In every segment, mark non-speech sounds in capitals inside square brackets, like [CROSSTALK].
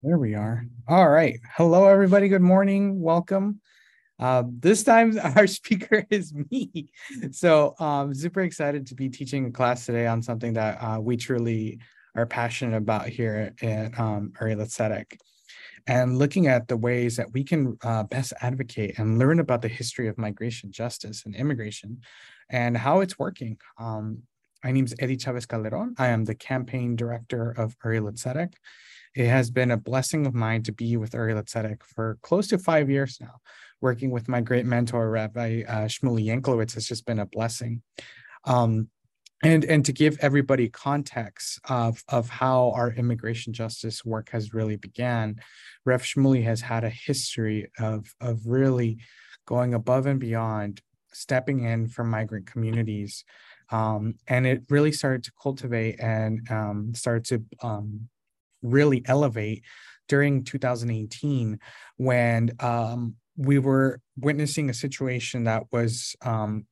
There we are. All right. Hello, everybody. Good morning. Welcome. Uh, this time, [LAUGHS] our speaker is me. So um, super excited to be teaching a class today on something that uh, we truly are passionate about here at um, Tzedek and looking at the ways that we can uh, best advocate and learn about the history of migration justice and immigration and how it's working. Um, my name is Eddie Chavez Calderon. I am the campaign director of Uri L'Tzedek. It has been a blessing of mine to be with Uri Tzedek for close to five years now. Working with my great mentor, Rabbi uh, Shmuly Yanklowitz, has just been a blessing. Um, and, and to give everybody context of, of how our immigration justice work has really began, Rev Shmuly has had a history of, of really going above and beyond, stepping in for migrant communities. Um, and it really started to cultivate and um, started to um, really elevate during 2018 when um, we were witnessing a situation that was um,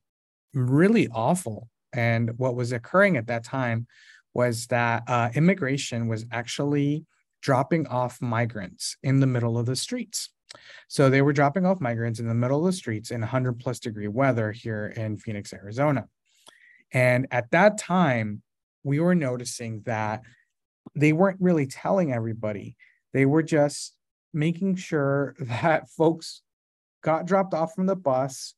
really awful. And what was occurring at that time was that uh, immigration was actually dropping off migrants in the middle of the streets. So they were dropping off migrants in the middle of the streets in 100 plus degree weather here in Phoenix, Arizona. And at that time, we were noticing that they weren't really telling everybody. They were just making sure [LAUGHS] that folks got dropped off from the bus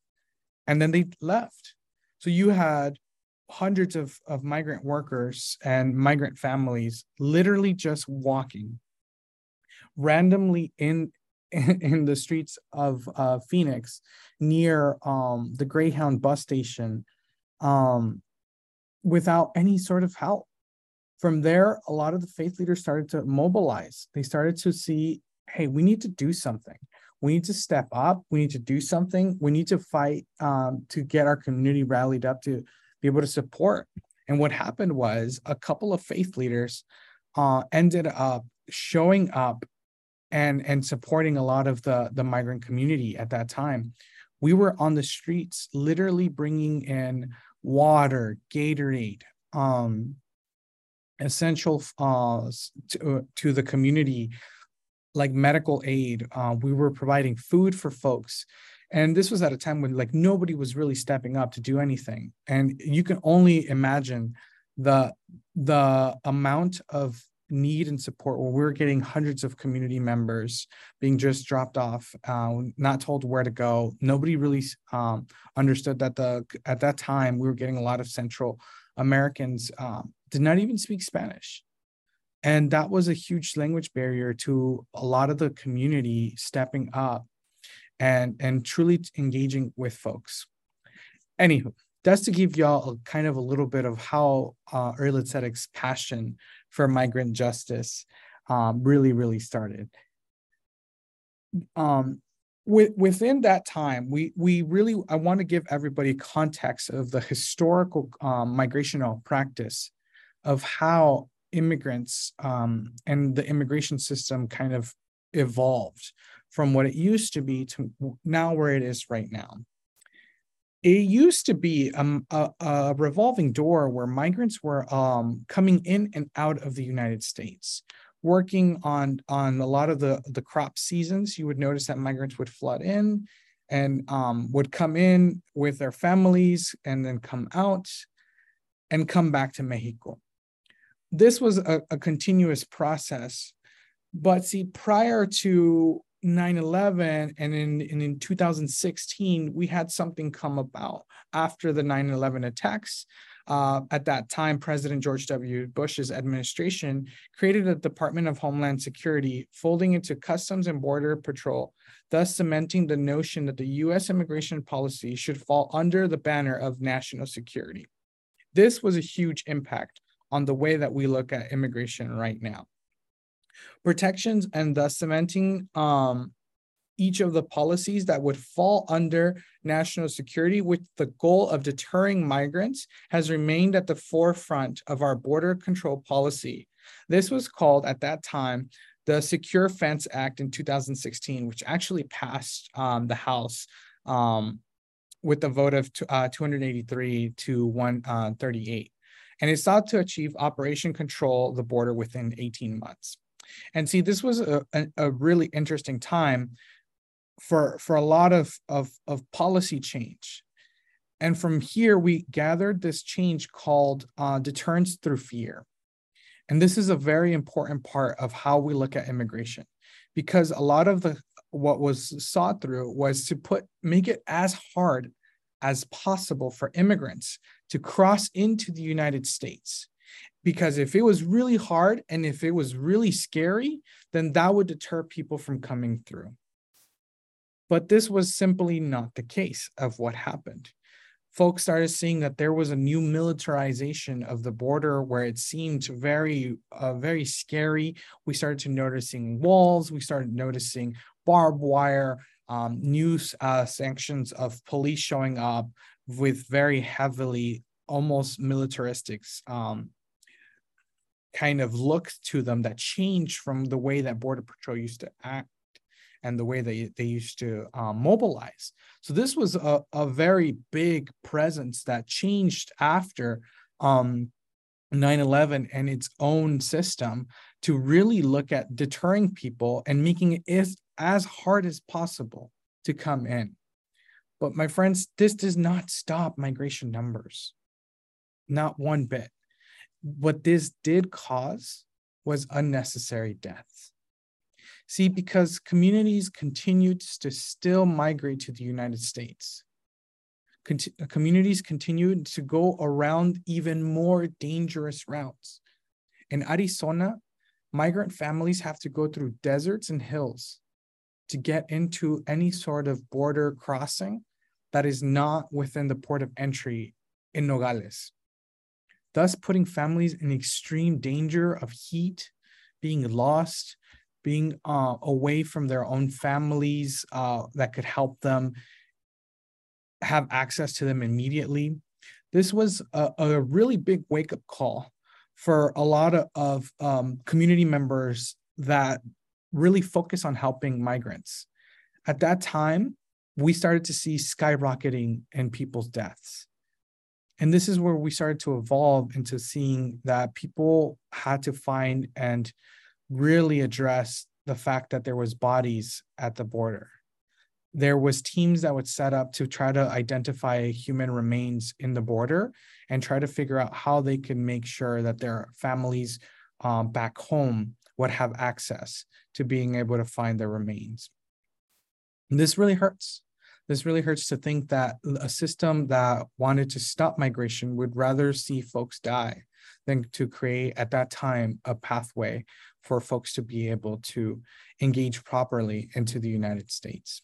and then they left. So you had hundreds of, of migrant workers and migrant families literally just walking randomly in [LAUGHS] in the streets of uh, Phoenix near um, the Greyhound bus station um, without any sort of help from there, a lot of the faith leaders started to mobilize. They started to see, hey, we need to do something. We need to step up. We need to do something. We need to fight um, to get our community rallied up to be able to support. And what happened was a couple of faith leaders uh, ended up showing up and and supporting a lot of the the migrant community at that time. We were on the streets, literally bringing in water, Gatorade, um, essential uh, to, uh, to the community like medical aid uh, we were providing food for folks. And this was at a time when like nobody was really stepping up to do anything. And you can only imagine the the amount of need and support where we're getting hundreds of community members being just dropped off uh, not told where to go. Nobody really um, understood that the at that time we were getting a lot of central americans um, did not even speak Spanish. And that was a huge language barrier to a lot of the community stepping up and, and truly engaging with folks. Anywho, that's to give y'all a kind of a little bit of how uh, passion for migrant justice um, really, really started. Um, with, within that time, we we really I want to give everybody context of the historical um, migrational practice of how immigrants um, and the immigration system kind of evolved from what it used to be to now where it is right now. It used to be um, a, a, revolving door where migrants were um, coming in and out of the United States, working on on a lot of the the crop seasons. You would notice that migrants would flood in and um, would come in with their families and then come out and come back to Mexico this was a, a continuous process. But see, prior to 9-11 and in, and in 2016 we had something come about after the 9-11 attacks. Uh, at that time president george w. Bush's administration created a department of homeland security folding into customs and border patrol thus cementing the notion that the u.s immigration policy should fall under the banner of national security. This was a huge impact on the way that we look at immigration right now. Protections and thus cementing um, each of the policies that would fall under national security with the goal of deterring migrants has remained at the forefront of our border control policy. This was called at that time the Secure Fence Act in 2016, which actually passed um, the House um, with a vote of uh, 283 to 138 and it sought to achieve operation control the border within 18 months. And see, this was a, a, a really interesting time for for a lot of, of of policy change. And from here, we gathered this change called uh, deterrence through fear. And this is a very important part of how we look at immigration, because a lot of the what was sought through was to put make it as hard as possible for immigrants to cross into the United States. Because if it was really hard and if it was really scary, then that would deter people from coming through. But this was simply not the case of what happened. Folks started seeing that there was a new militarization of the border where it seemed very, uh, very scary. We started to noticing walls. We started noticing barbed wire um, news uh, sanctions of police showing up with very heavily, almost militaristic um, kind of look to them that changed from the way that Border Patrol used to act and the way they, they used to um, mobilize. So this was a, a very big presence that changed after um, 9-11 and its own system to really look at deterring people and making it as, as hard as possible to come in. But my friends, this does not stop migration numbers. Not one bit. What this did cause was unnecessary deaths. See, because communities continued to still migrate to the United States. Uh, communities continued to go around even more dangerous routes. In Arizona, migrant families have to go through deserts and hills to get into any sort of border crossing that is not within the port of entry in Nogales, thus putting families in extreme danger of heat, being lost, being uh, away from their own families uh, that could help them have access to them immediately. This was a, a really big wake up call for a lot of, of um, community members that really focus on helping migrants. At that time, we started to see skyrocketing in people's deaths. And this is where we started to evolve into seeing that people had to find and really address the fact that there was bodies at the border. There was teams that would set up to try to identify human remains in the border and try to figure out how they can make sure that their families um, back home would have access to being able to find their remains. And this really hurts. This really hurts to think that a system that wanted to stop migration would rather see folks die than to create at that time a pathway for folks to be able to engage properly into the United States.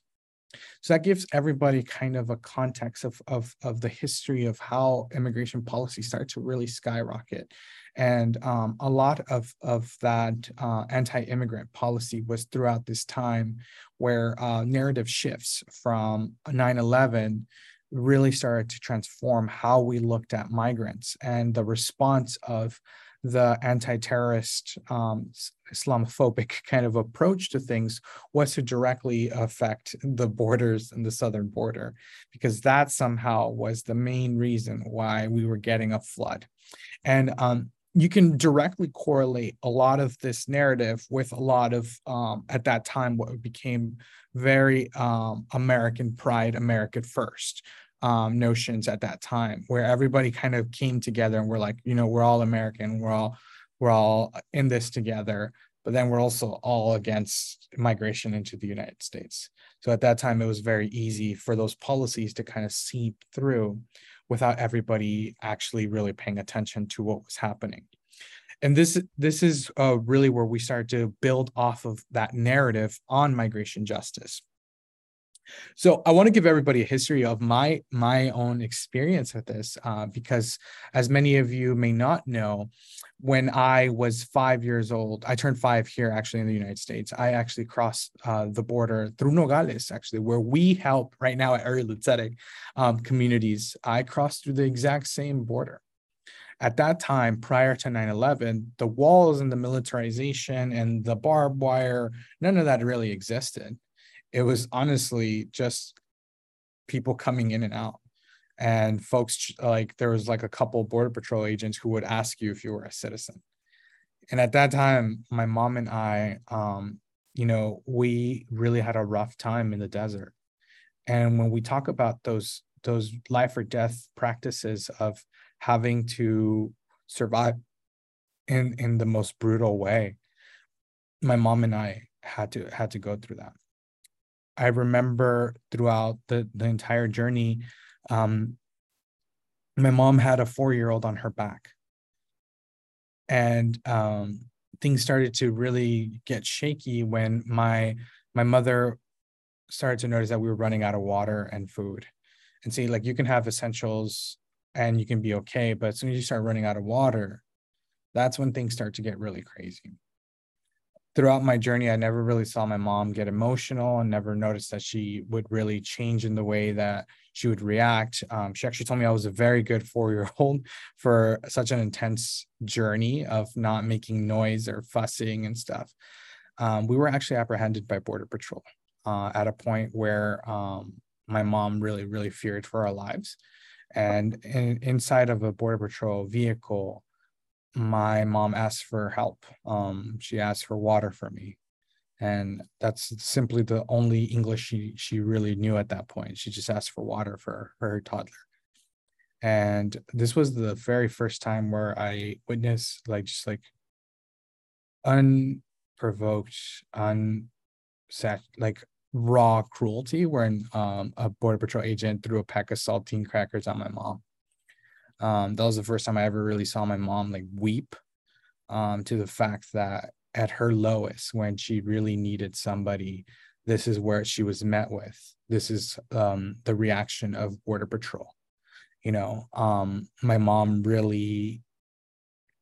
So that gives everybody kind of a context of, of, of the history of how immigration policy started to really skyrocket. And um, a lot of, of that uh, anti-immigrant policy was throughout this time where uh, narrative shifts from 9-11 really started to transform how we looked at migrants and the response of the anti-terrorist um, Islamophobic kind of approach to things was to directly affect the borders and the southern border, because that somehow was the main reason why we were getting a flood. And um, you can directly correlate a lot of this narrative with a lot of, um, at that time, what became very um, American pride, American first, um, notions at that time where everybody kind of came together and we're like you know we're all american we're all we're all in this together but then we're also all against migration into the united states. So at that time it was very easy for those policies to kind of seep through without everybody actually really paying attention to what was happening. And this this is uh, really where we start to build off of that narrative on migration justice so I want to give everybody a history of my my own experience with this, uh, because as many of you may not know, when I was five years old, I turned five here actually in the United States. I actually crossed uh, the border through Nogales, actually, where we help right now at L'Tzedek um, communities. I crossed through the exact same border. At that time, prior to 9 11, the walls and the militarization and the barbed wire, none of that really existed it was honestly just people coming in and out and folks like there was like a couple border patrol agents who would ask you if you were a citizen And at that time, my mom and I, um, you know, we really had a rough time in the desert. And when we talk about those those life or death practices of having to survive in in the most brutal way, my mom and I had to had to go through that. I remember throughout the the entire journey, um, my mom had a four year old on her back, and um, things started to really get shaky when my my mother started to notice that we were running out of water and food, and see like you can have essentials and you can be okay, but as soon as you start running out of water, that's when things start to get really crazy throughout my journey, I never really saw my mom get emotional and never noticed that she would really change in the way that she would react. Um, she actually told me I was a very good four year old [LAUGHS] for such an intense journey of not making noise or fussing and stuff. Um, we were actually apprehended by Border Patrol uh, at a point where um, my mom really, really feared for our lives. And in, inside of a Border Patrol vehicle, my mom asked for help. Um, she asked for water for me. And that's simply the only English she she really knew at that point. She just asked for water for, for her toddler. And this was the very first time where I witnessed like just like unprovoked, un like raw cruelty when um, a border patrol agent threw a pack of saltine crackers on my mom um, that was the first time I ever really saw my mom like weep um, to the fact that at her lowest, when she really needed somebody, this is where she was met with. This is um, the reaction of Border Patrol. You know, um, my mom really,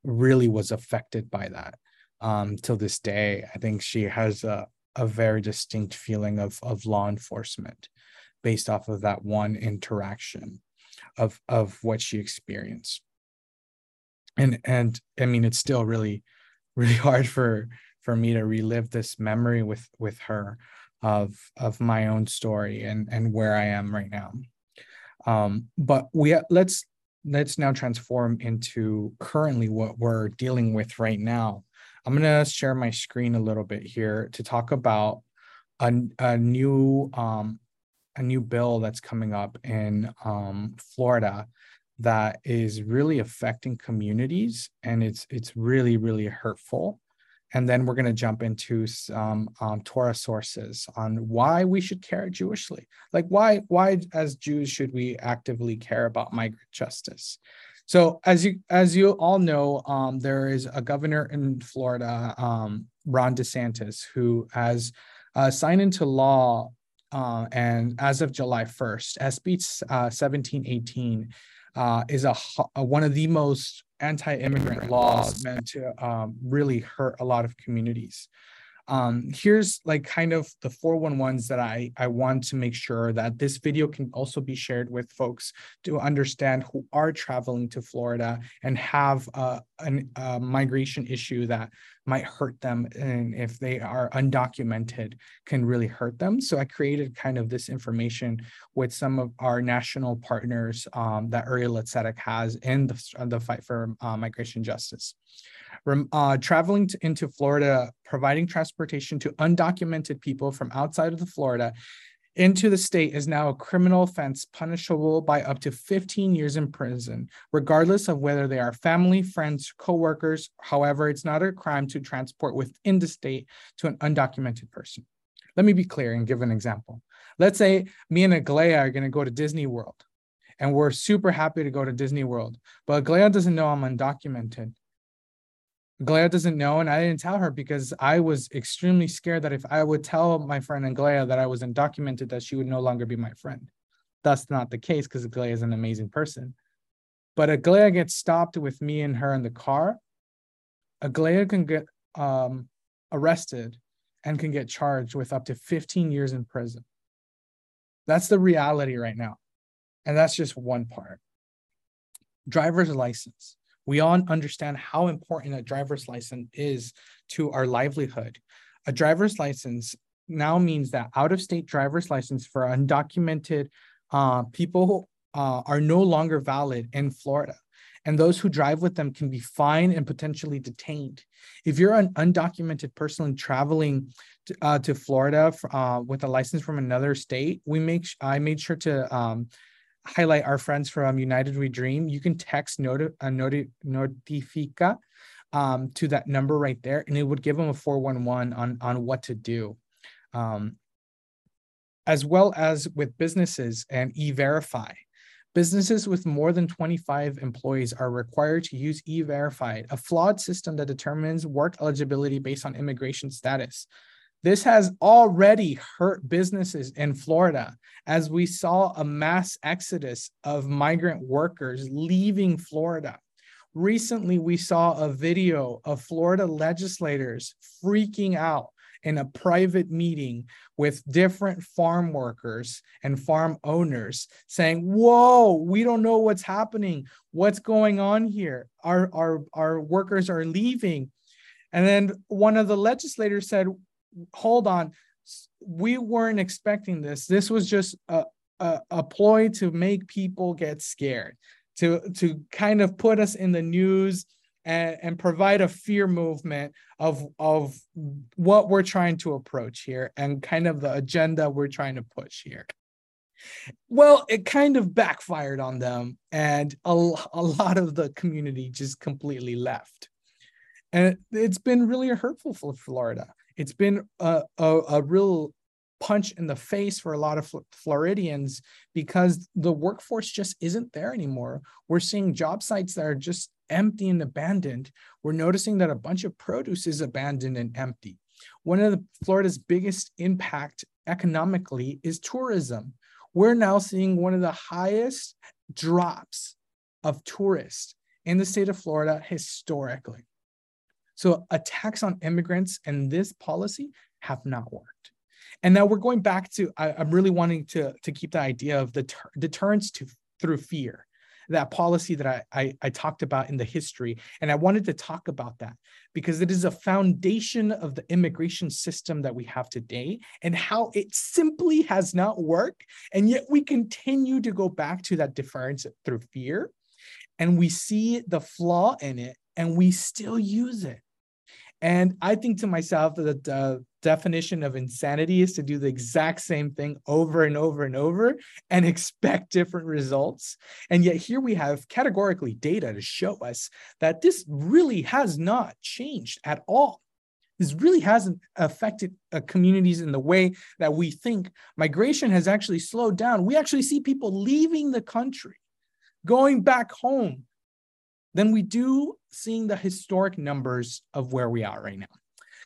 really was affected by that. Um, till this day, I think she has a, a very distinct feeling of, of law enforcement based off of that one interaction of of what she experienced. And and i mean it's still really [LAUGHS] really hard for for me to relive this memory with with her of of my own story and and where i am right now. Um but we let's let's now transform into currently what we're dealing with right now. I'm going to share my screen a little bit here to talk about a, a new um a new bill that's coming up in um, Florida that is really affecting communities and it's it's really really hurtful. And then we're going to jump into some um, torah sources on why we should care jewishly. Like why why as jews should we actively care about migrant justice? So as you as you all know um, there is a governor in florida um, ron desantis who has uh, signed into law uh, and as of July 1st, SB uh, 1718 uh, is a, a, one of the most anti-immigrant laws meant to um, really hurt a lot of communities um, here's like kind of the 411s that I, I want to make sure that this video can also be shared with folks to understand who are traveling to Florida and have a, an, a migration issue that might hurt them and if they are undocumented can really hurt them. So I created kind of this information with some of our national partners um, that Uri L'Tzedek has in the, the fight for uh, migration justice uh, traveling to, into Florida, providing transportation to undocumented people from outside of the Florida into the state is now a criminal offense punishable by up to 15 years in prison, regardless of whether they are family, friends, co-workers. However, it's not a crime to transport within the state to an undocumented person. Let me be clear and give an example. Let's say me and Aglaya are going to go to Disney World, and we're super happy to go to Disney World, but Aglaya doesn't know I'm undocumented. Glea doesn't know, and I didn't tell her because I was extremely scared that if I would tell my friend Anglea that I was undocumented, that she would no longer be my friend. That's not the case because Aglea is an amazing person. But Aglea gets stopped with me and her in the car. Aglea can get um, arrested and can get charged with up to 15 years in prison. That's the reality right now. And that's just one part. Driver's license we all understand how important a driver's license is to our livelihood. A driver's license now means that out of state driver's license for undocumented uh, people uh, are no longer valid in Florida. and those who drive with them can be fined and potentially detained. If you're an undocumented person traveling to, uh, to Florida uh, with a license from another state, we make I made sure to um, highlight our friends from United We Dream. You can text noti- uh, noti- notifica um, to that number right there, and it would give them a 411 on, on what to do. Um, as well as with businesses and e-verify. Businesses with more than 25 employees are required to use e-verify, a flawed system that determines work eligibility based on immigration status. This has already hurt businesses in Florida as we saw a mass exodus of migrant workers leaving Florida. Recently, we saw a video of Florida legislators freaking out in a private meeting with different farm workers and farm owners saying, Whoa, we don't know what's happening. What's going on here? Our, our, our workers are leaving. And then one of the legislators said, hold on, we weren't expecting this. This was just a, a, a ploy to make people get scared, to, to kind of put us in the news and, and provide a fear movement of, of what we're trying to approach here and kind of the agenda we're trying to push here. Well, it kind of backfired on them, and a, a lot of the community just completely left. And it's been really hurtful for Florida it's been a, a, a real punch in the face for a lot of Floridians because the workforce just isn't there anymore. We're seeing job sites that are just empty and abandoned. We're noticing that a bunch of produce is abandoned and empty. One of the Florida's biggest impact economically is tourism. We're now seeing one of the highest drops of tourists in the state of Florida historically. So attacks on immigrants and this policy have not worked. And now we're going back to I, am really wanting to to keep the idea of the deter- deterrence to through fear, that policy that I, I I talked about in the history, and I wanted to talk about that because it is a foundation of the immigration system that we have today and how it simply has not worked, and yet we continue to go back to that deterrence through fear, and we see the flaw in it, and we still use it. And I think to myself that the definition of insanity is to do the exact same thing over and over and over and [LAUGHS] expect different results. And yet, here we have categorically data to show us that this really has not changed at all. This really hasn't affected uh, communities in the way that we think. Migration has actually slowed down. We actually see people leaving the country, going back home than we do seeing the historic numbers of where we are right now.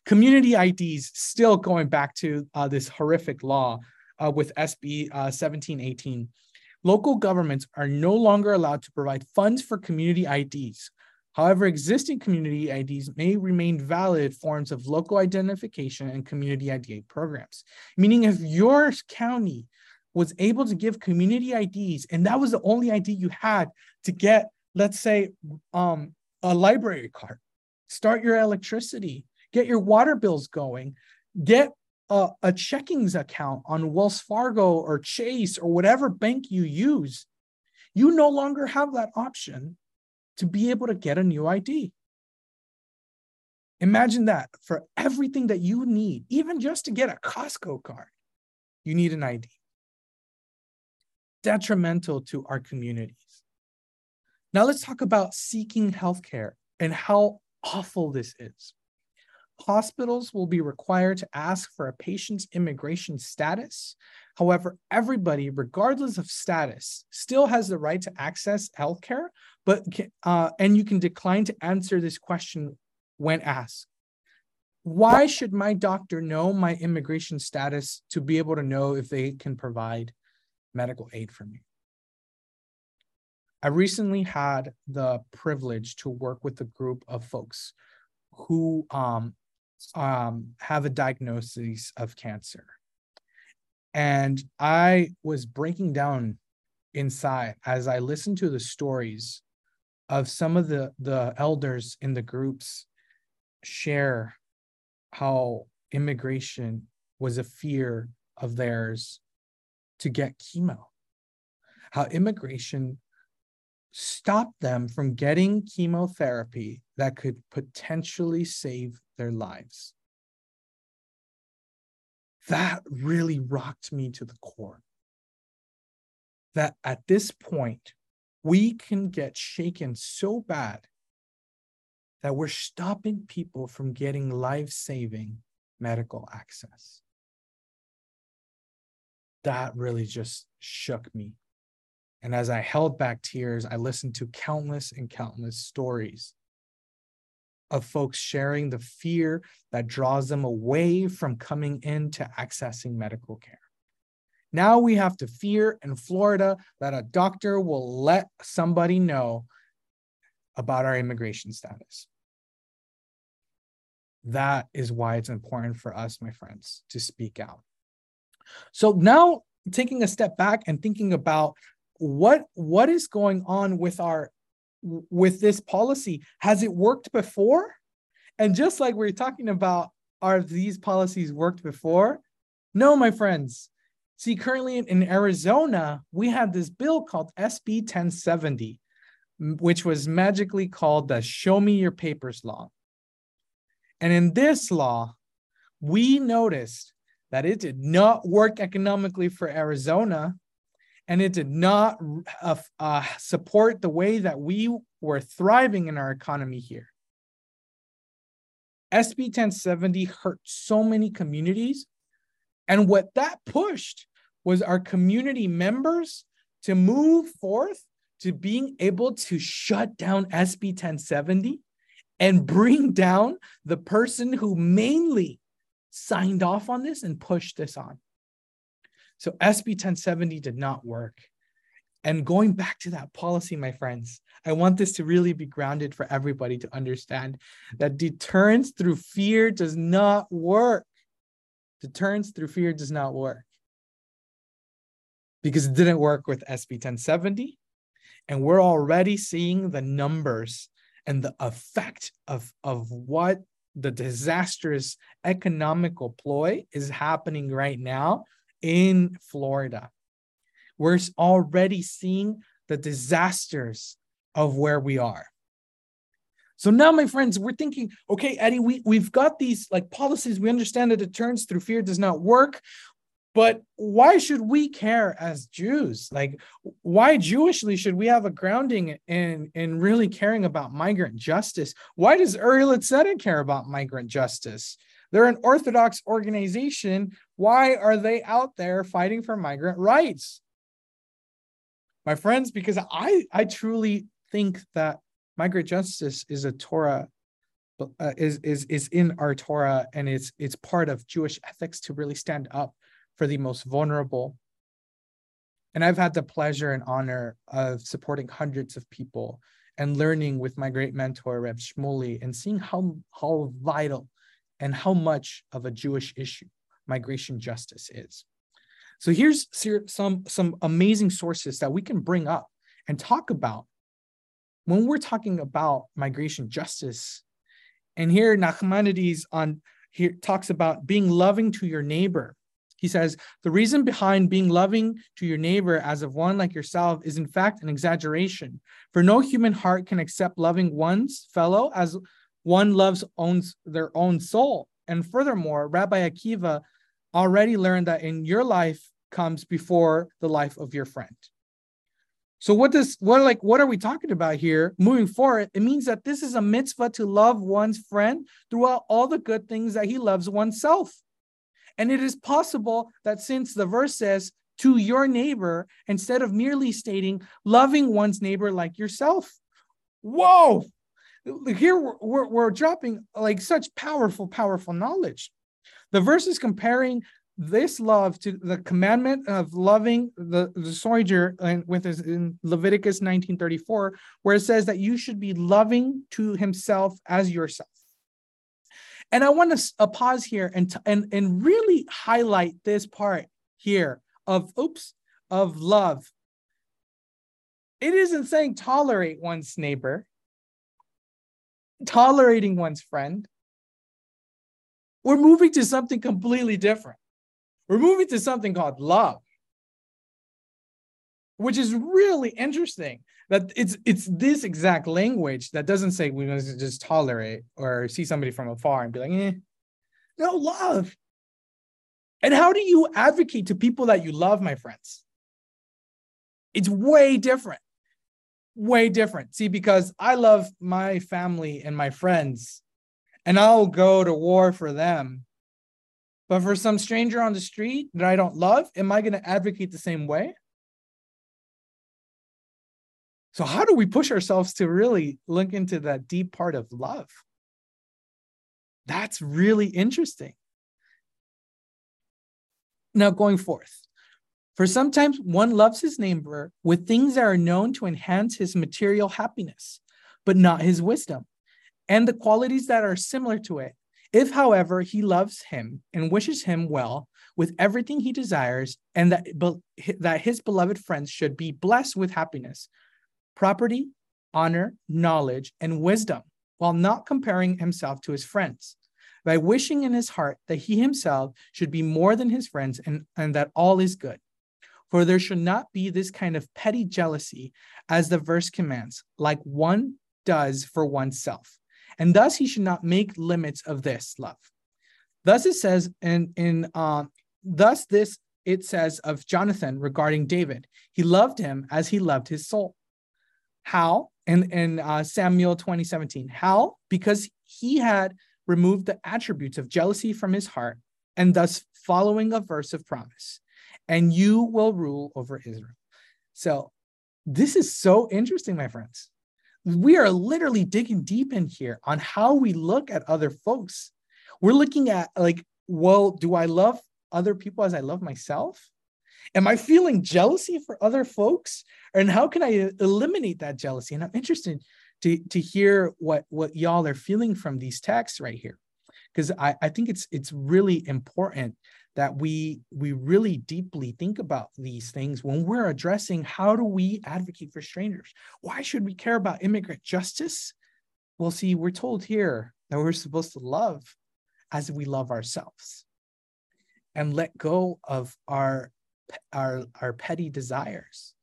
Community IDs still going back to uh, this horrific law uh, with SB uh, 1718. Local governments are no longer allowed to provide funds for community IDs. However, existing community IDs may remain valid forms of local identification and community ID programs. Meaning, if your county was able to give community IDs and that was the only ID you had to get let's say um, a library card, start your electricity, get your water bills going, get a, a checkings account on Wells Fargo or Chase or whatever bank you use. You no longer have that option to be able to get a new ID. Imagine that for everything that you need, even just to get a Costco card, you need an ID. Detrimental to our communities. Now let's talk about seeking healthcare and how awful this is. Hospitals will be required to ask for a patient's immigration status. However, everybody, regardless of status, still has the right to access healthcare, but uh, and you can decline to answer this question when asked. Why should my doctor know my immigration status to be able to know if they can provide medical aid for me? I recently had the privilege to work with a group of folks who um, um, have a diagnosis of cancer. And I was breaking down inside as I listened to the stories of some of the, the elders in the groups share how immigration was a fear of theirs to get chemo, how immigration stop them from getting chemotherapy that could potentially save their lives. That really rocked me to the core. That at this point, we can get shaken so bad that we're stopping people from getting life saving medical access. That really just shook me. And as I held back tears, I listened to countless and countless stories of folks sharing the fear that draws them away from coming in to accessing medical care. Now we have to fear in Florida that a doctor will let somebody know about our immigration status. That is why it's important for us, my friends, to speak out. So now taking a step back and thinking about what what is going on with our with this policy? Has it worked before? And just like we are talking about are these policies worked before? No my friends. See currently in, in arizona we have this bill called sb 1070 which was magically called the show me your papers law. And in this law we noticed that it did not work economically for arizona and it did not uh, uh, support the way that we were thriving in our economy here. SB 1070 hurt so many communities. And what that pushed was our community members to move forth to being able to shut down SB 1070 and bring down the person who mainly signed off on this and pushed this on. So SB 1070 did not work. And going back to that policy, my friends, I want this to really be grounded for everybody to understand that deterrence through fear does not work. Deterrence through fear does not work because it didn't work with SB 1070. And we're already seeing the numbers and the effect of, of what the disastrous economical ploy is happening right now in Florida. We're already seeing the disasters of where we are. So now, my friends, we're thinking, okay, Eddie, we, we've got these like policies. We understand that deterrence through fear does not work. But why should we care as Jews? Like, why Jewishly should we have a grounding in, in really caring about migrant justice? Why does Uri L'Tzedek care about migrant justice? They're an Orthodox organization. Why are they out there fighting for migrant rights? My friends, because I, I truly think that migrant justice is a Torah, uh, is, is, is in our Torah, and it's, it's part of Jewish ethics to really stand up for the most vulnerable. And I've had the pleasure and honor of supporting hundreds of people and learning with my great mentor, Reb Shmuly, and seeing how, how vital and how much of a Jewish issue migration justice is. So here's some, some amazing sources that we can bring up and talk about when we're talking about migration justice. And here Nachmanides on here talks about being loving to your neighbor. He says, the reason behind being loving to your neighbor as of one like yourself is in fact an exaggeration. For no human heart can accept loving one's fellow as one loves owns their own soul. And furthermore, Rabbi Akiva already learned that in your life comes before the life of your friend. So what does what like what are we talking about here? Moving forward, it means that this is a mitzvah to love one's friend throughout all the good things that he loves oneself. And it is possible that since the verse says to your neighbor instead of merely stating loving one's neighbor like yourself. Whoa, here we're, we're, we're dropping like such powerful, powerful knowledge. The verse is comparing this love to the commandment of loving the, the soldier with his, in Leviticus 1934, where it says that you should be loving to himself as yourself. And I want to uh, pause here and, t- and, and really highlight this part here of, oops, of love. It isn't saying tolerate one's neighbor tolerating one's friend. We're moving to something completely different. We're moving to something called love. which is really interesting that it's it's this exact language that doesn't say we must just tolerate or see somebody from afar and be like, eh. no love. And how do you advocate to people that you love, my friends? It's way different. Way different. See, because I love my family and my friends, and I'll go to war for them. But for some stranger on the street that I don't love, am I going to advocate the same way? So, how do we push ourselves to really look into that deep part of love? That's really interesting. Now, going forth, for sometimes one loves his neighbor with things that are known to enhance his material happiness, but not his wisdom, and the qualities that are similar to it. If, however, he loves him and wishes him well with everything he desires, and that, that his beloved friends should be blessed with happiness, property, honor, knowledge, and wisdom, while not comparing himself to his friends, by wishing in his heart that he himself should be more than his friends and, and that all is good. For there should not be this kind of petty jealousy, as the verse commands, like one does for oneself. And thus he should not make limits of this love. Thus it says in, in uh, thus this it says of Jonathan regarding David, he loved him as he loved his soul. How? In, in uh, Samuel 2017. How? Because he had removed the attributes of jealousy from his heart and thus following a verse of promise. And you will rule over Israel. So this is so interesting, my friends. We are literally digging deep in here on how we look at other folks. We're looking at like, well, do I love other people as I love myself? Am I feeling jealousy for other folks? And how can I uh, eliminate that jealousy? And I'm interested to, to hear what, what y'all are feeling from these texts right here. Because I, I think it's it's really important that we we really deeply think about these things when we're addressing how do we advocate for strangers? Why should we care about immigrant justice? Well, see, we're told here that we're supposed to love as we love ourselves and let go of our our our petty desires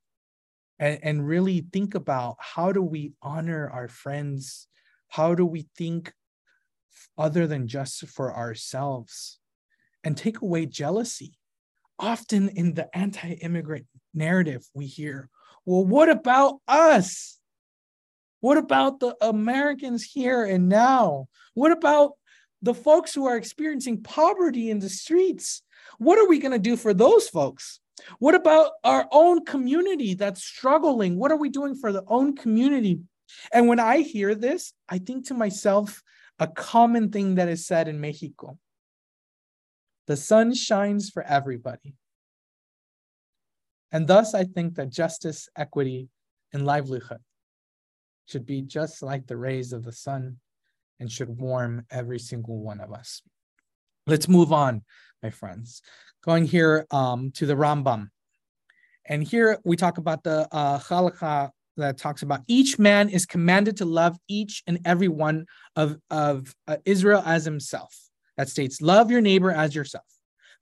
and, and really think about how do we honor our friends how do we think other than just for ourselves and take away jealousy often in the anti-immigrant narrative we hear well what about us what about the americans here and now what about the folks who are experiencing poverty in the streets what are we going to do for those folks? What about our own community that's struggling? What are we doing for the own community? And when I hear this, I think to myself a common thing that is said in Mexico the sun shines for everybody. And thus, I think that justice, equity, and livelihood should be just like the rays of the sun and should warm every single one of us. Let's move on my friends. Going here um, to the Rambam. And here we talk about the uh, halakha that talks about each man is commanded to love each and every one of, of uh, Israel as himself. That states, love your neighbor as yourself.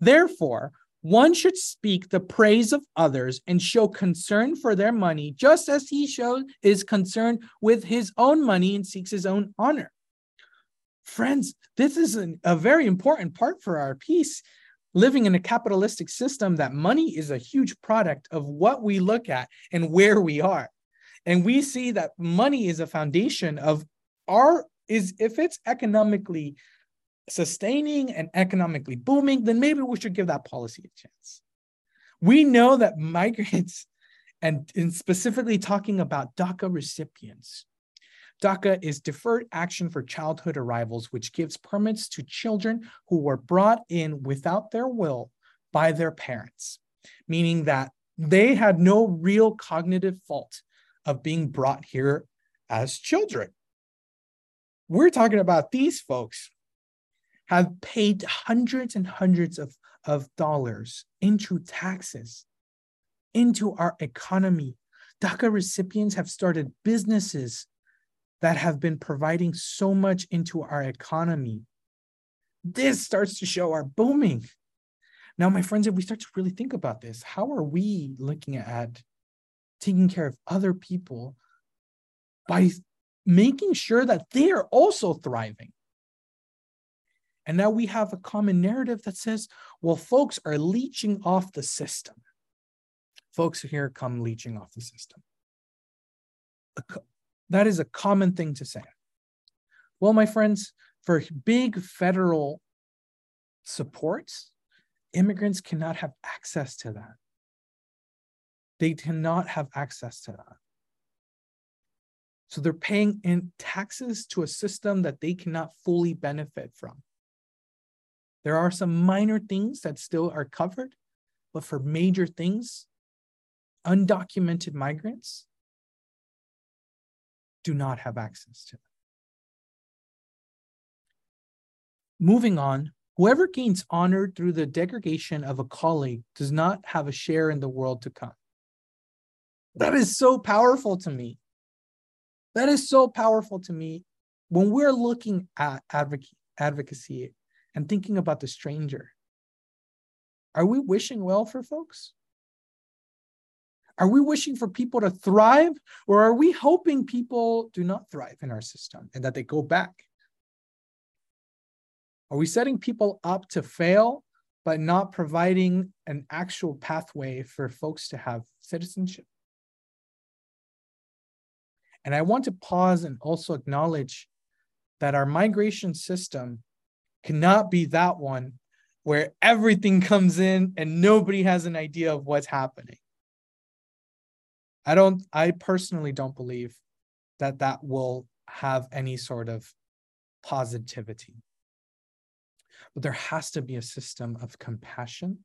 Therefore, one should speak the praise of others and show concern for their money, just as he shows is concerned with his own money and seeks his own honor. Friends, this is an, a very important part for our peace. Living in a capitalistic system, that money is a huge product of what we look at and where we are. And we see that money is a foundation of our is if it's economically sustaining and economically booming, then maybe we should give that policy a chance. We know that migrants, and, and specifically talking about DACA recipients, DACA is Deferred Action for Childhood Arrivals, which gives permits to children who were brought in without their will by their parents, meaning that they had no real cognitive fault of being brought here as children. We're talking about these folks have paid hundreds and hundreds of, of dollars into taxes, into our economy. DACA recipients have started businesses that have been providing so much into our economy. This starts to show our booming. Now, my friends, if we start to really think about this, how are we looking at taking care of other people by making sure that they are also thriving. And now we have a common narrative that says, well, folks are leeching off the system. Folks here come leeching off the system. That is a common thing to say. Well, my friends, for big federal supports, immigrants cannot have access to that. They cannot have access to that. So they're paying in taxes to a system that they cannot fully benefit from. There are some minor things that still are covered, but for major things, undocumented migrants do not have access to them. Moving on, whoever gains honor through the degradation of a colleague does not have a share in the world to come. That is so powerful to me. That is so powerful to me when we're looking at advocacy and thinking about the stranger. Are we wishing well for folks? Are we wishing for people to thrive, or are we hoping people do not thrive in our system and that they go back? Are we setting people up to fail, but not providing an actual pathway for folks to have citizenship? And I want to pause and also acknowledge that our migration system cannot be that one where everything [LAUGHS] comes in and nobody has an idea of what's happening. I don't, I personally don't believe that that will have any sort of positivity. But there has to be a system of compassion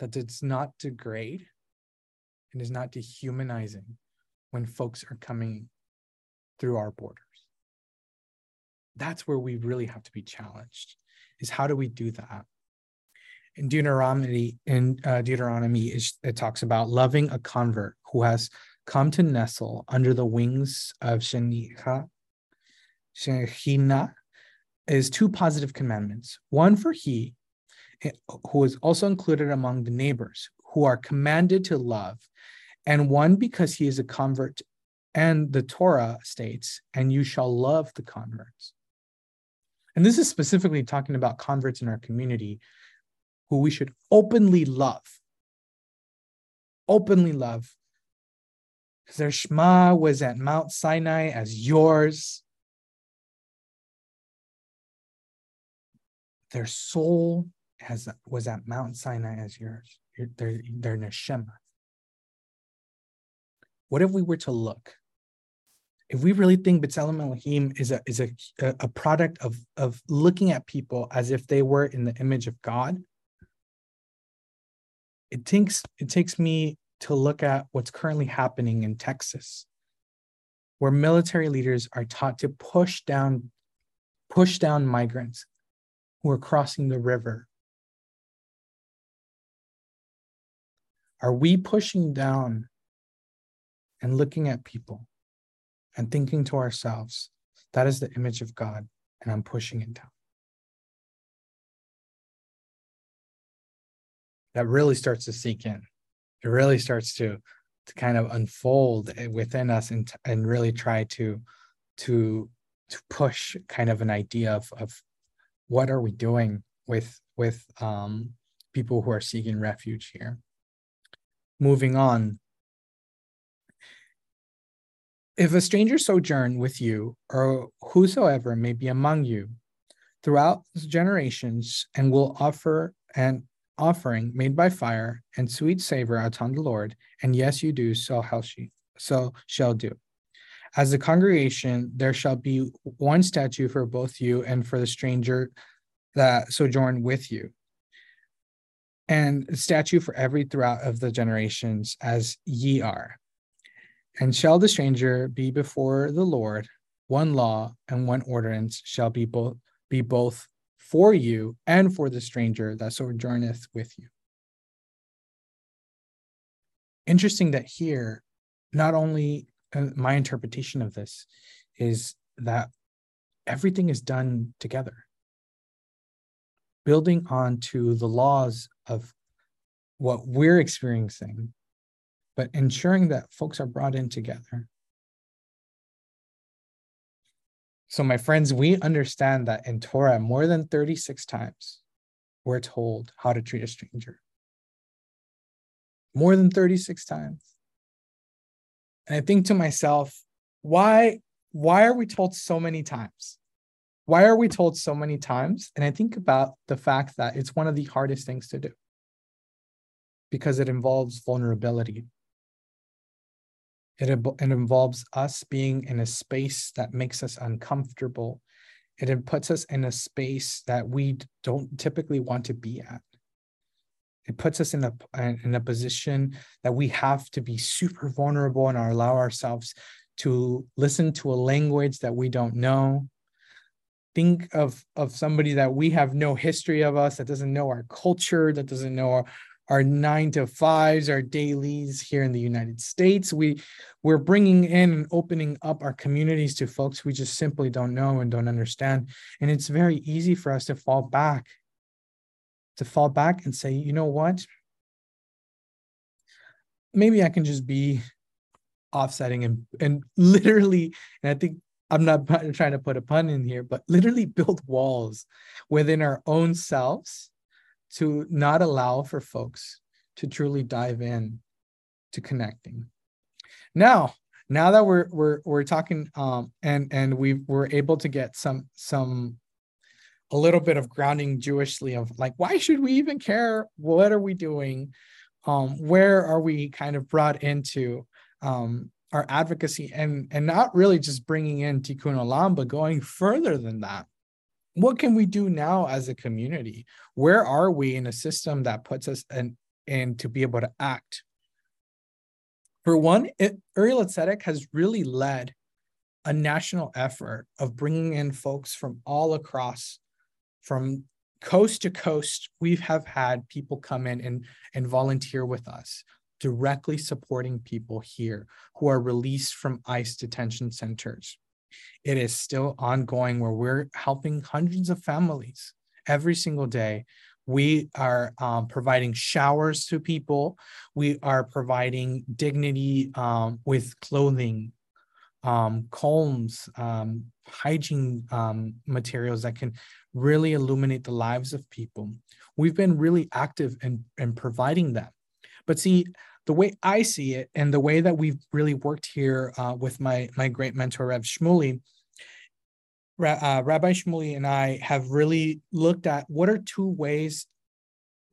that does not degrade and is not dehumanizing when folks are coming through our borders. That's where we really have to be challenged is how do we do that? In Deuteronomy, in uh, Deuteronomy, it, talks about loving a convert who has come to nestle under the wings of Shenicha, Shechina, is two positive commandments. One for he, eh, who is also included among the neighbors, who are commanded to love, and one because he is a convert. And the Torah states, and you shall love the converts. And this is specifically talking about converts in our community who we should openly love. Openly love. Because their neshama was at Mount Sinai as yours. Their soul has, was at Mount Sinai as yours. Their, their neshama. What if we were to look if we really think B'Tselem Elohim is a is a, a product of of looking at people as if they were in the image of God, it takes it takes me to look at what's currently happening in Texas, where military leaders are taught to push down push down migrants who are crossing the river. Are we pushing down and looking at people and thinking to ourselves, that is the image of God, and I'm pushing it down. That really starts to sink in. It really starts to to kind of unfold within us and and really try to to to push kind of an idea of of what are we doing with with um, people who are seeking refuge here. Moving on, if a stranger sojourn with you, or whosoever may be among you, throughout generations, and will offer an offering made by fire and sweet savor unto the Lord, and yes, you do, so shall she, so shall do. As a congregation, there shall be one statue for both you and for the stranger that sojourn with you, and statue for every throughout of the generations, as ye are. And shall the stranger be before the Lord, one law and one ordinance shall be both be both for you and for the stranger that sojourneth with you. Interesting that here, not only uh, my interpretation of this is that everything is done together, building onto the laws of what we're experiencing but ensuring that folks are brought in together. So, my friends, we understand that in Torah, more than 36 times, we're told how to treat a stranger. More than 36 times. And I think to myself, why, why are we told so many times? Why are we told so many times? And I think about the fact that it's one of the hardest things to do because it involves vulnerability. It, it involves us being in a space that makes us uncomfortable. It puts us in a space that we don't typically want to be at. It puts us in a in a position that we have to be super vulnerable and allow ourselves to listen to a language that we don't know. Think of of somebody that we have no history of us, that doesn't know our culture, that doesn't know our, our nine to fives, our dailies here in the United States. We we're bringing in and opening up our communities to folks we just simply don't know and don't understand. And it's very easy for us to fall back, to fall back and say, you know what? Maybe I can just be offsetting and and [LAUGHS] literally, and I think I'm not [LAUGHS] trying to put a pun in here, but literally build walls within our own selves to not allow for folks to truly dive in to connecting. Now, now that we're we're we're talking um and and we were able to get some some a little bit of grounding Jewishly of like why should we even care? What are we doing? Um, where are we kind of brought into um, our advocacy and and not really just bringing in tikkun olam, but going further than that what can we do now as a community? Where are we in a system that puts us in, and to be able to act? For one, it, Uri L'Tzedek has really led a national effort of bringing in folks from all across, from coast to coast. We have had people come in and, and volunteer with us, directly supporting people here who are released from ICE detention centers. It is still ongoing where we're helping hundreds of families every single day. We are um, providing showers to people. We are providing dignity um, with clothing, um, combs, um, hygiene um, materials that can really illuminate the lives of people. We've been really active in, in providing that. But see, the way I see it and the way that we've really worked here uh, with my my great mentor Rev Shmuly, uh, Rabbi Shmuly and I have really looked at what are two ways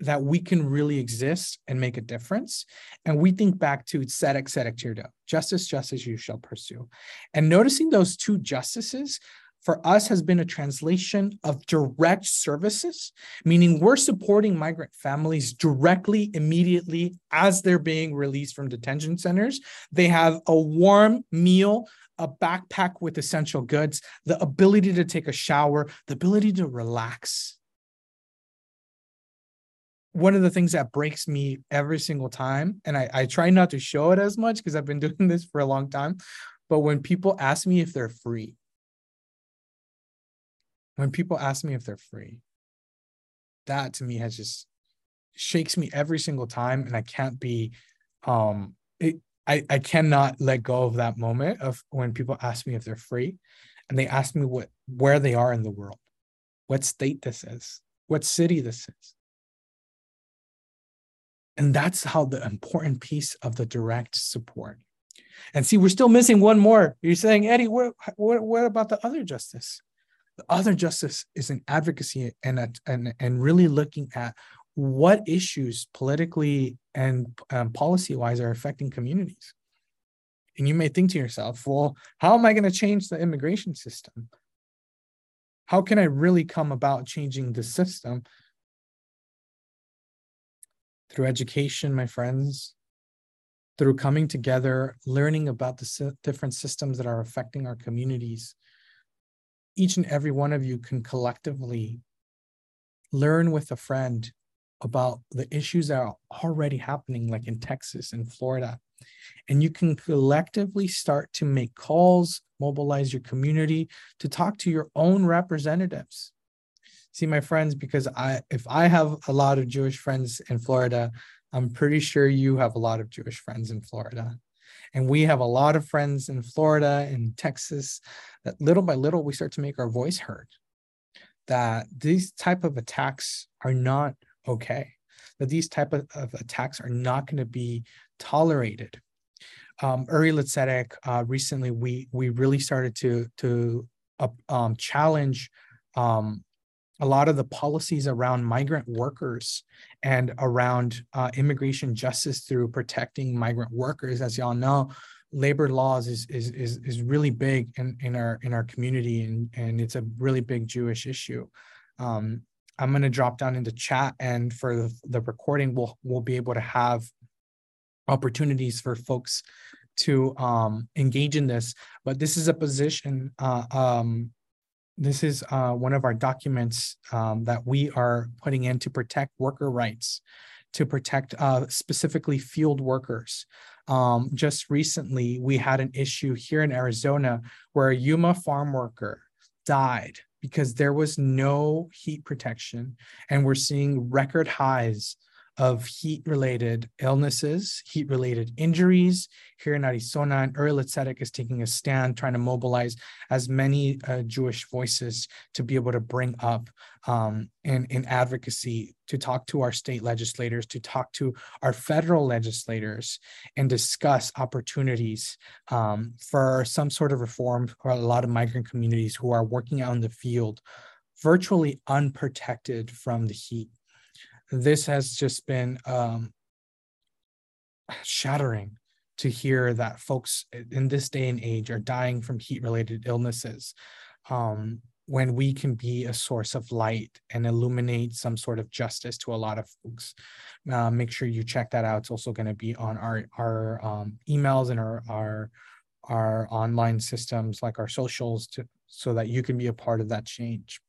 that we can really exist and make a difference. And we think back to Tzedek Tzedek Tirdof, justice, justice you shall pursue. And noticing those two justices for us has been a translation of direct services, meaning we're supporting migrant families directly, immediately as they're being released from detention centers. They have a warm meal, a backpack with essential goods, the ability to take a shower, the ability to relax. One of the things that breaks me every single time, and I, I try not to show it as much because I've been [LAUGHS] doing this for a long time, but when people ask me if they're free, when people ask me if they're free, that to me has just shakes me every single time. And I can't be, um, it, I, I cannot let go of that moment of when people ask me if they're free and they ask me what where they are in the world, what state this is, what city this is. And that's how the important piece of the direct support. And see, we're still missing one more. You're saying, Eddie, what, what, what about the other justice? The other justice is an advocacy and, a, and, and really looking at what issues politically and um, policy wise are affecting communities. And you may think to yourself, well, how am I going to change the immigration system? How can I really come about changing the system? Through education, my friends, through coming together, learning about the different systems that are affecting our communities, each and every one of you can collectively learn with a friend about the issues that are already happening, like in Texas and Florida. And you can collectively start to make calls, mobilize your community to talk to your own representatives. See, my friends, because I if I have a lot of Jewish friends in Florida, I'm pretty sure you have a lot of Jewish friends in Florida. And we have a lot of friends in Florida and Texas that little by little we start to make our voice heard. That these type of attacks are not okay. That these type of, of attacks are not going to be tolerated. Um, Uri L'Tzedek, uh, recently we we really started to to uh, um, challenge um, a lot of the policies around migrant workers and around uh, immigration justice through protecting migrant workers. As y'all know, labor laws is is is, is really big in, in our in our community and, and it's a really big Jewish issue. Um, I'm going to drop down into chat and for the, the recording, we'll we'll be able to have opportunities for folks to um, engage in this. But this is a position uh, um, this is uh, one of our documents um, that we are putting in to protect worker rights, to protect uh, specifically field workers. Um, just recently, we had an issue here in Arizona where a Yuma farm worker died because there was no heat protection, and we're seeing record highs of heat related illnesses, heat related injuries. Here in Arizona, and Uri L'Tzedek is taking a stand, trying to mobilize as many uh, Jewish voices to be able to bring up um, in, in advocacy, to talk to our state legislators, to talk to our federal legislators, and discuss opportunities um, for some sort of reform for a lot of migrant communities who are working out in the field virtually unprotected from the heat this has just been um, shattering to hear that folks in this day and age are dying from heat related illnesses um, when we can be a source of light and illuminate some sort of justice to a lot of folks. Uh, make sure you check that out. It's also going to be on our our um, emails and our our our online systems like our socials to so that you can be a part of that change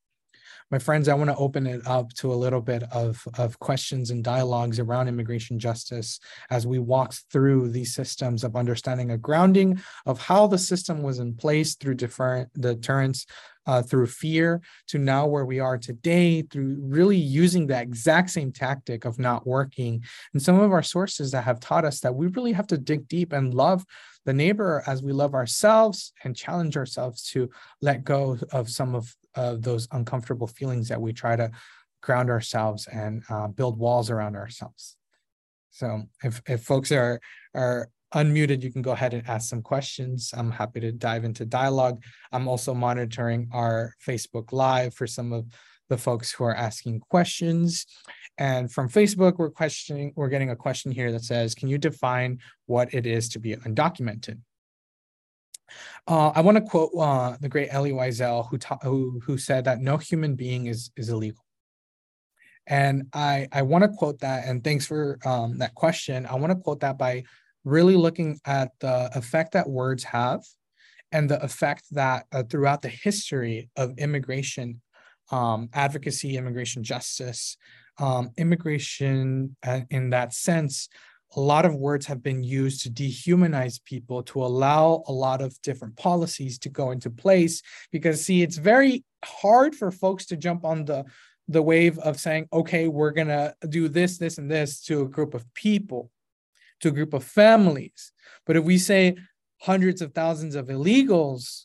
my friends, I want to open it up to a little bit of, of questions and dialogues around immigration justice as we walk through these systems of understanding a grounding of how the system was in place through different deterrence, uh, through fear, to now where we are today through really using that exact same tactic of not working. And some of our sources that have taught us that we really have to dig deep and love the neighbor as we love ourselves and challenge ourselves to let go of some of of those uncomfortable feelings that we try to ground ourselves and uh, build walls around ourselves. So if, if folks are, are unmuted, you can go ahead and ask some questions. I'm happy to dive into dialogue. I'm also monitoring our Facebook Live for some of the folks who are asking questions. And from Facebook, we're questioning, we're getting a question here that says, can you define what it is to be undocumented? Uh, I want to quote uh, the great Elie Wiesel, who, ta- who who said that no human being is is illegal. And I I want to quote that. And thanks for um, that question. I want to quote that by really looking at the effect that words have, and the effect that uh, throughout the history of immigration um, advocacy, immigration justice, um, immigration uh, in that sense a lot of words have been used to dehumanize people to allow a lot of different policies to go into place because see it's very hard for folks to jump on the the wave of saying okay we're going to do this this and this to a group of people to a group of families. But if we say hundreds of thousands of illegals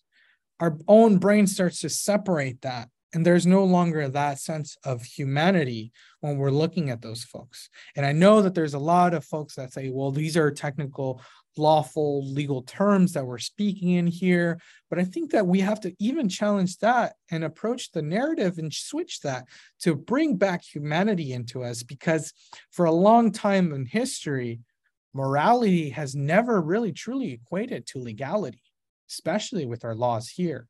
our own brain starts to separate that and there's no longer that sense of humanity when we're looking at those folks. And I know that there's a lot of folks that say, well, these are technical, lawful, legal terms that we're speaking in here. But I think that we have to even challenge that and approach the narrative and switch that to bring back humanity into us. Because for a long time in history, morality has never really truly equated to legality, especially with our laws here.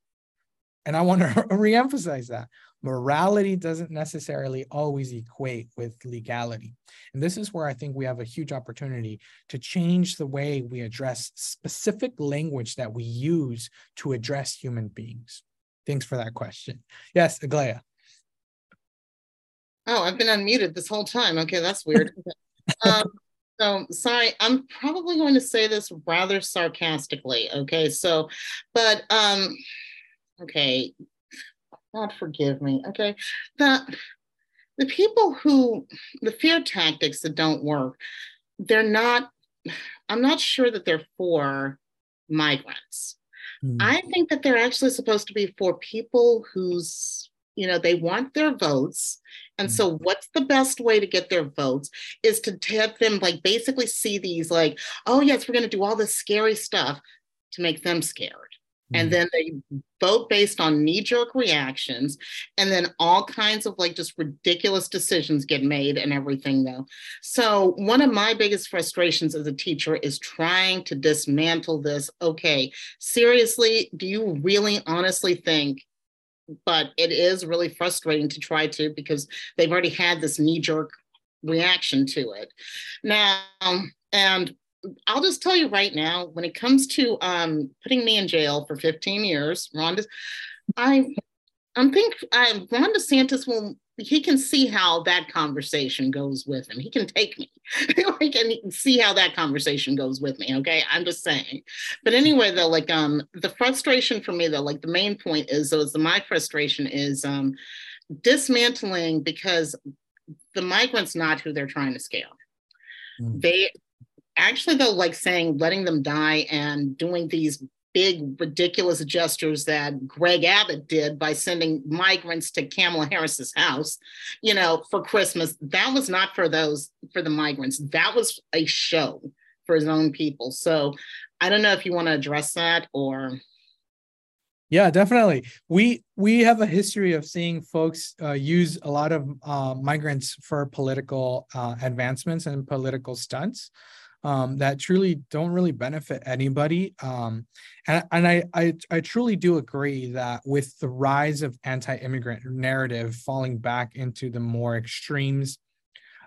And I want to [LAUGHS] reemphasize that morality doesn't necessarily always equate with legality. And this is where I think we have a huge opportunity to change the way we address specific language that we use to address human beings. Thanks for that question. Yes, Aglaya. Oh, I've been unmuted this whole time. Okay, that's weird. [LAUGHS] um, so sorry, I'm probably going to say this rather sarcastically. Okay, so, but um, okay, God forgive me. Okay, that the people who the fear tactics that don't work, they're not. I'm not sure that they're for migrants. Mm. I think that they're actually supposed to be for people whose you know they want their votes and so mm-hmm. what's the best way to get their votes is to have them like basically see these like oh yes we're going to do all this scary stuff to make them scared and mm-hmm. then they vote based on knee-jerk reactions and then all kinds of like just ridiculous decisions get made and everything though. So one of my biggest frustrations as a teacher is trying to dismantle this. Okay seriously do you really honestly think but it is really frustrating to try to because they've already had this knee-jerk reaction to it? Now and I'll just tell you right now, when it comes to um, putting me in jail for 15 years, Ron, I, I'm think I, Ron DeSantis will. He can see how that conversation goes with him. He can take me. [LAUGHS] he can see how that conversation goes with me. Okay, I'm just saying. But anyway, though, like um, the frustration for me, though, like the main point is, though, is the, my frustration is um, dismantling because the migrants not who they're trying to scale. Mm. They actually though like saying letting them die and doing these big ridiculous gestures that Greg Abbott did by sending migrants to Kamala Harris's house, you know, for Christmas. That was not for those for the migrants. That was a show for his own people. So I don't know if you want to address that or yeah definitely we we have a history of seeing folks uh, use a lot of uh, migrants for political uh, advancements and political stunts um, that truly don't really benefit anybody. Um, and and I, I, I truly do agree that with the rise of anti-immigrant narrative falling back into the more extremes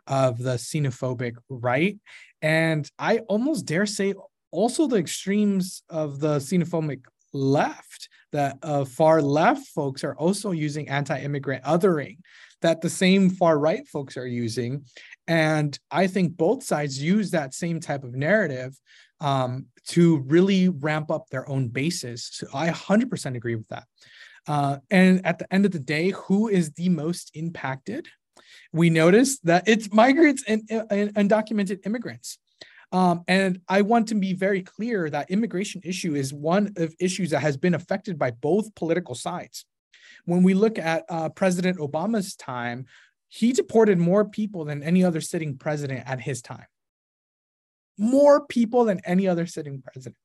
of the xenophobic right, and I almost dare say also the extremes of the xenophobic left that uh, far left folks are also using anti-immigrant othering that the same far right folks are using and I think both sides use that same type of narrative um, to really ramp up their own bases. So I 100% agree with that. Uh, and at the end of the day, who is the most impacted? We notice that it's migrants and, and undocumented immigrants. Um, and I want to be very clear that immigration issue is one of issues that has been affected by both political sides. When we look at uh, President Obama's time, he deported more people than any other sitting president at his time. More people than any other sitting president.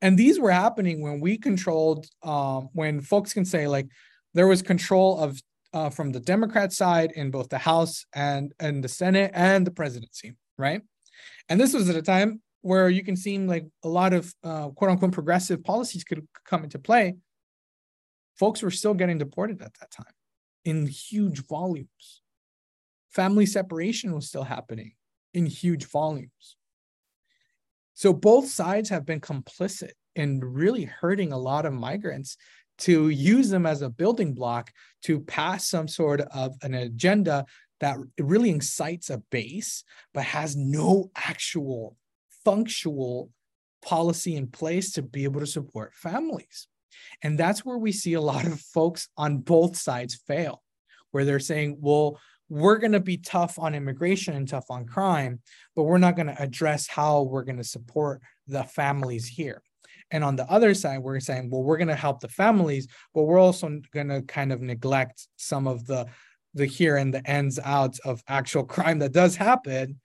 And these were happening when we controlled, um, when folks can say, like, there was control of uh, from the Democrat side in both the House and, and the Senate and the presidency, right? And this was at a time where you can see like a lot of uh, quote unquote progressive policies could come into play. Folks were still getting deported at that time in huge volumes. Family separation was still happening in huge volumes. So both sides have been complicit in really hurting a lot of migrants to use them as a building block to pass some sort of an agenda that really incites a base, but has no actual functional policy in place to be able to support families. And that's where we see a lot of folks on both sides fail, where they're saying, well, we're going to be tough on immigration and tough on crime, but we're not going to address how we're going to support the families here. And on the other side, we're saying, well, we're going to help the families, but we're also going to kind of neglect some of the the here and the ends out of actual [LAUGHS] crime that does happen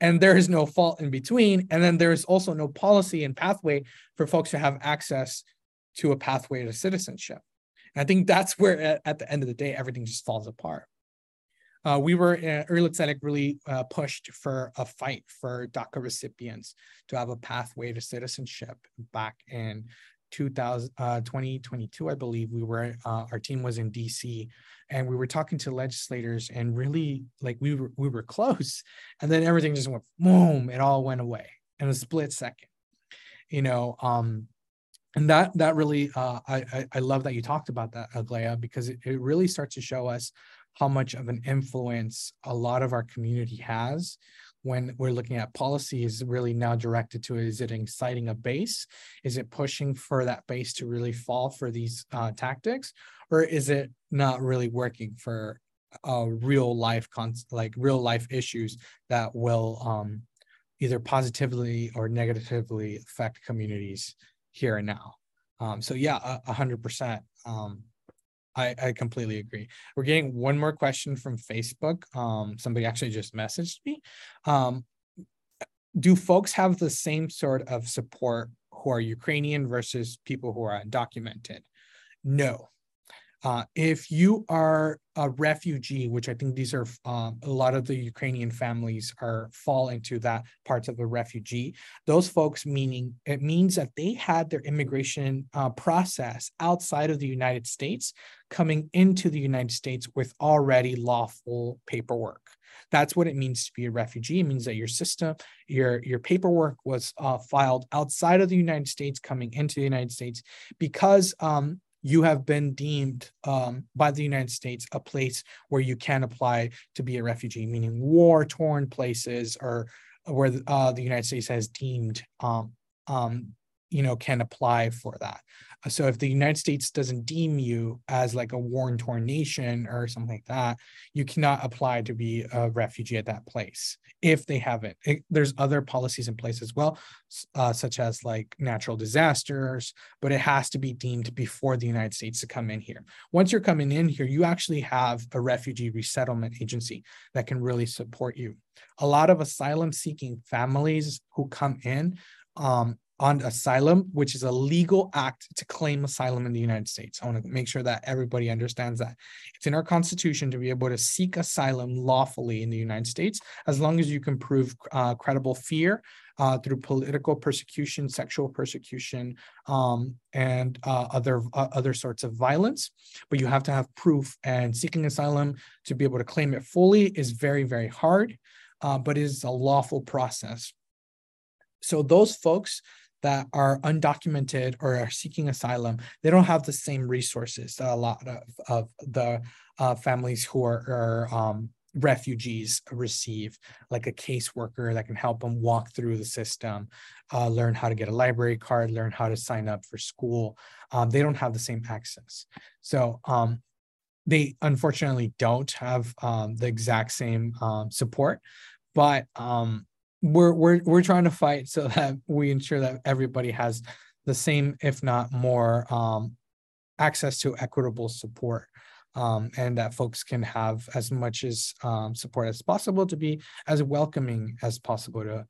and there is no fault in between and then there's also no policy and pathway for folks to have access to a pathway to citizenship. And I think that's where, at, at, the end of the day, everything just falls apart. Uh, we were, uh, Erlich really uh, pushed for a fight for DACA recipients to have a pathway to citizenship back in 2000, uh, 2022, I believe. We were, uh, our team was in DC and we were talking to legislators and really like we were, we were close. And then everything just went boom, it all went away in a split second. You know, um, and that that really uh, I, I love that you talked about that Aglaya because it, it really starts to show us how much of an influence a lot of our community has when we're looking at policy is really now directed to is it inciting a base? Is it pushing for that base to really fall for these uh, tactics? Or is it not really working for uh, real life cons- like real life issues that will um, either positively or negatively affect communities here and now. Um, so yeah, a hundred percent. Um, I, I completely agree. We're getting one more question from Facebook. Um, somebody actually just messaged me. Um, do folks have the same sort of support who are Ukrainian versus people who are undocumented? No. Uh, if you are a refugee, which I think these are um, a lot of the Ukrainian families are fall into that parts of the refugee. Those folks, meaning it means that they had their immigration uh, process outside of the United States, coming into the United States with already lawful paperwork. That's what it means to be a refugee. It means that your system, your your paperwork was uh, filed outside of the United States, coming into the United States, because um, you have been deemed um, by the United States a place where you can apply to be a refugee, meaning war torn places or where uh, the United States has deemed um, um, you know can apply for that. So if the united states doesn't deem you as like a war torn nation or something like that you cannot apply to be a refugee at that place if they haven't. It, there's other policies in place as well uh, such as like natural disasters but it has to be deemed before the united states to come in here. Once you're coming in here you actually have a refugee resettlement agency that can really support you. A lot of asylum seeking families who come in um, on asylum, which is a legal act to claim asylum in the United States. I want to make sure that everybody understands that. It's in our Constitution to be able to seek asylum lawfully in the United States, as long as you can prove uh, credible fear uh, through political persecution, sexual persecution, um, and uh, other uh, other sorts of violence. But you have to have proof, and seeking asylum to be able to claim it fully is very, very hard, uh, but it is a lawful process. So those folks that are undocumented or are seeking asylum, they don't have the same resources that a lot of, of the uh, families who are, are um, refugees receive, like a caseworker that can help them walk through the system, uh, learn how to get a library card, learn how to sign up for school. Um, they don't have the same access. So um, they unfortunately don't have um, the exact same um, support, but um, we're we're we're trying to fight so that we ensure that everybody has the same, if not more, um, access to equitable support. Um, and that folks can have as much as um, support as possible to be as welcoming as possible to,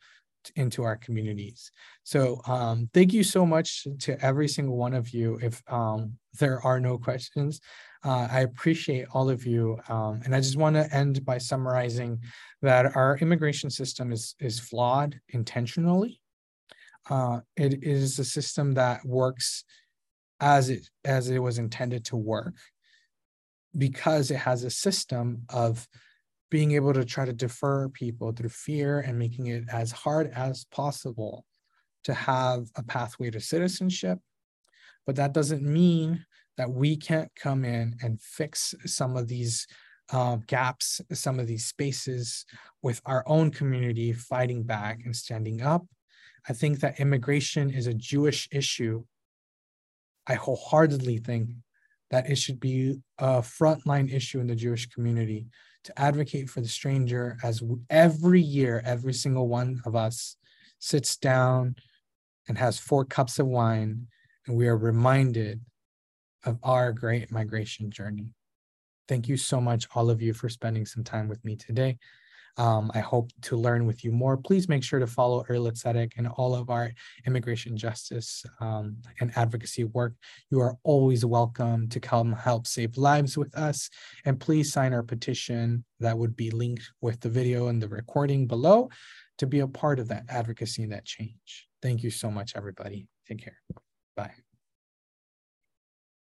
into our communities. So um, thank you so much to every single one of you. If um, there are no questions, uh, I appreciate all of you. Um, and I just want to end by summarizing that our immigration system is, is flawed intentionally. Uh, it is a system that works as it as it was intended to work because it has a system of being able to try to defer people through fear and making it as hard as possible to have a pathway to citizenship. But that doesn't mean that we can't come in and fix some of these uh, gaps, some of these spaces with our own community fighting back and standing up. I think that immigration is a Jewish issue. I wholeheartedly think that it should be a frontline issue in the Jewish community to advocate for the stranger as every year, every single one of us sits down and has four cups of wine, and we are reminded of our great migration journey. Thank you so much, all of you, for spending some time with me today. Um, I hope to learn with you more. Please make sure to follow Tzedek and all of our immigration justice um, and advocacy work. You are always welcome to come help save lives with us. And please sign our petition that would be linked with the video and the recording below to be a part of that advocacy and that change. Thank you so much, everybody. Take care. Bye.